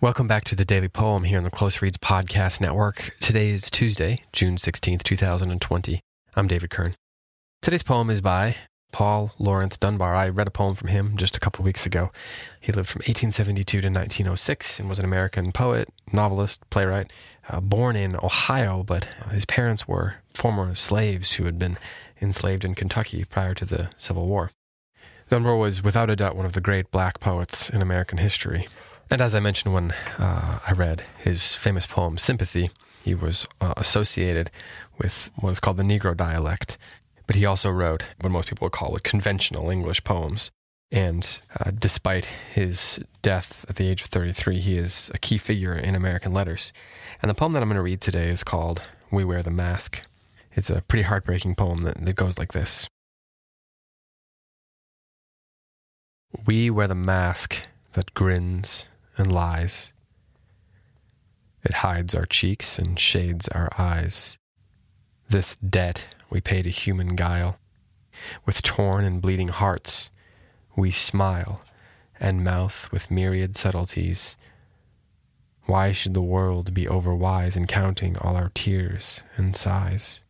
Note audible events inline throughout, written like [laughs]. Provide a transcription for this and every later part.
Welcome back to the Daily Poem here on the Close Reads Podcast Network. Today is Tuesday, June 16th, 2020. I'm David Kern. Today's poem is by Paul Laurence Dunbar. I read a poem from him just a couple of weeks ago. He lived from 1872 to 1906 and was an American poet, novelist, playwright, uh, born in Ohio, but his parents were former slaves who had been enslaved in Kentucky prior to the Civil War. Dunbar was without a doubt one of the great black poets in American history. And as I mentioned when uh, I read his famous poem, Sympathy, he was uh, associated with what is called the Negro dialect. But he also wrote what most people would call it conventional English poems. And uh, despite his death at the age of 33, he is a key figure in American letters. And the poem that I'm going to read today is called We Wear the Mask. It's a pretty heartbreaking poem that, that goes like this We wear the mask that grins and lies. It hides our cheeks and shades our eyes. This debt we pay to human guile. With torn and bleeding hearts, we smile and mouth with myriad subtleties. Why should the world be overwise in counting all our tears and sighs?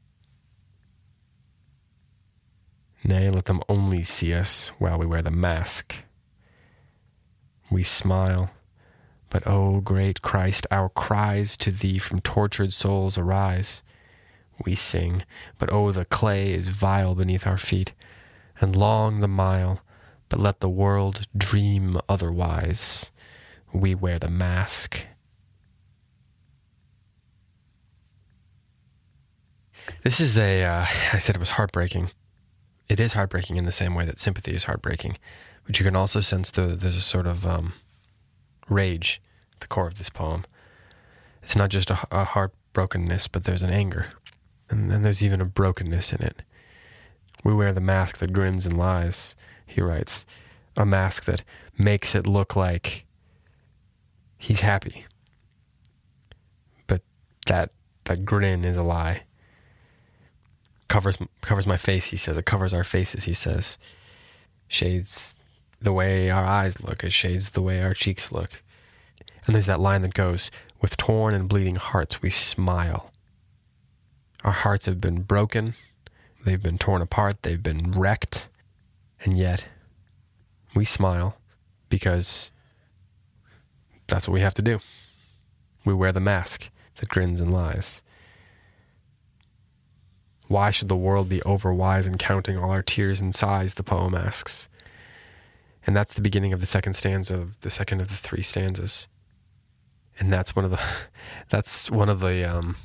Nay, let them only see us while we wear the mask. We smile but, O oh, great Christ, our cries to thee from tortured souls arise. We sing, but oh, the clay is vile beneath our feet, and long the mile, but let the world dream otherwise. We wear the mask. This is a. Uh, I said it was heartbreaking. It is heartbreaking in the same way that sympathy is heartbreaking, but you can also sense the, there's a sort of um, rage at the core of this poem. It's not just a, a heartbrokenness, but there's an anger. And then there's even a brokenness in it. We wear the mask that grins and lies, he writes. A mask that makes it look like he's happy. But that that grin is a lie. Covers covers my face, he says. It covers our faces, he says. Shades the way our eyes look, it shades the way our cheeks look. And there's that line that goes, With torn and bleeding hearts, we smile. Our hearts have been broken, they've been torn apart, they've been wrecked, and yet we smile because that's what we have to do. We wear the mask that grins and lies. Why should the world be overwise in counting all our tears and sighs? The poem asks. And that's the beginning of the second stanza of the second of the three stanzas and that's one of the [laughs] that's one of the um,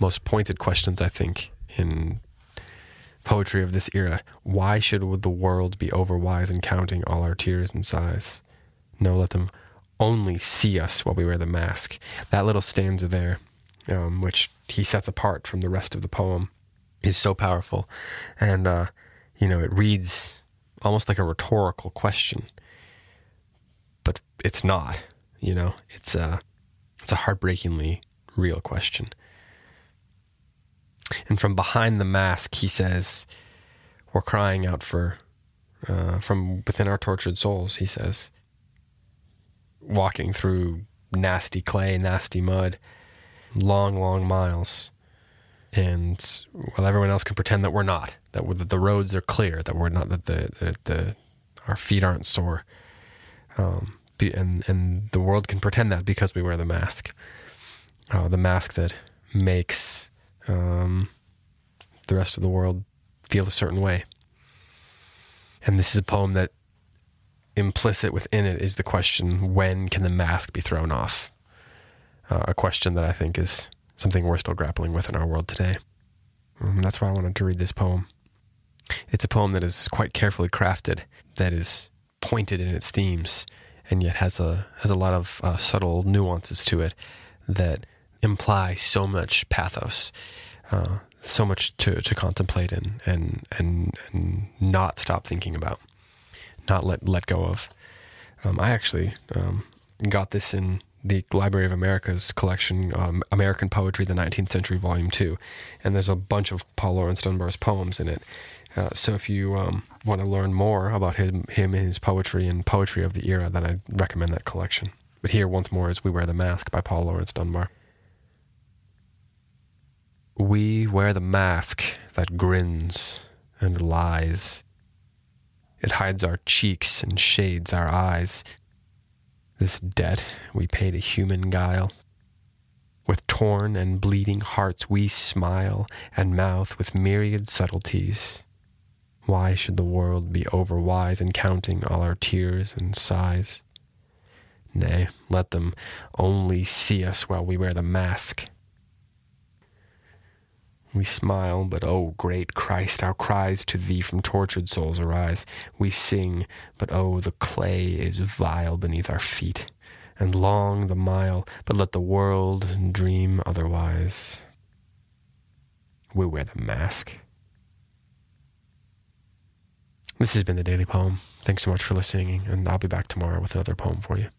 most pointed questions I think in poetry of this era. Why should the world be overwise in counting all our tears and sighs? No, let them only see us while we wear the mask. That little stanza there, um, which he sets apart from the rest of the poem, is so powerful, and uh, you know it reads almost like a rhetorical question, but it's not. You know, it's uh, it's a heartbreakingly real question. And from behind the mask, he says, We're crying out for, uh, from within our tortured souls, he says, walking through nasty clay, nasty mud, long, long miles. And while everyone else can pretend that we're not, that, we're, that the roads are clear, that we're not, that the, that the our feet aren't sore. Um, and and the world can pretend that because we wear the mask, uh, the mask that makes um, the rest of the world feel a certain way. And this is a poem that implicit within it is the question: When can the mask be thrown off? Uh, a question that I think is something we're still grappling with in our world today. And that's why I wanted to read this poem. It's a poem that is quite carefully crafted, that is pointed in its themes, and yet has a has a lot of uh, subtle nuances to it that imply so much pathos, uh, so much to, to contemplate and, and and and not stop thinking about, not let let go of. Um, I actually um, got this in the Library of America's collection, um, American Poetry, the 19th Century, Volume 2. And there's a bunch of Paul Laurence Dunbar's poems in it. Uh, so if you um, want to learn more about him, him and his poetry and poetry of the era, then I'd recommend that collection. But here, once more, is We Wear the Mask by Paul Laurence Dunbar. We wear the mask that grins and lies. It hides our cheeks and shades our eyes. This debt we pay to human guile. With torn and bleeding hearts we smile and mouth with myriad subtleties. Why should the world be overwise in counting all our tears and sighs? Nay, let them only see us while we wear the mask. We smile, but oh, great Christ, our cries to thee from tortured souls arise. We sing, but oh, the clay is vile beneath our feet, and long the mile, but let the world dream otherwise. We wear the mask. This has been the Daily Poem. Thanks so much for listening, and I'll be back tomorrow with another poem for you.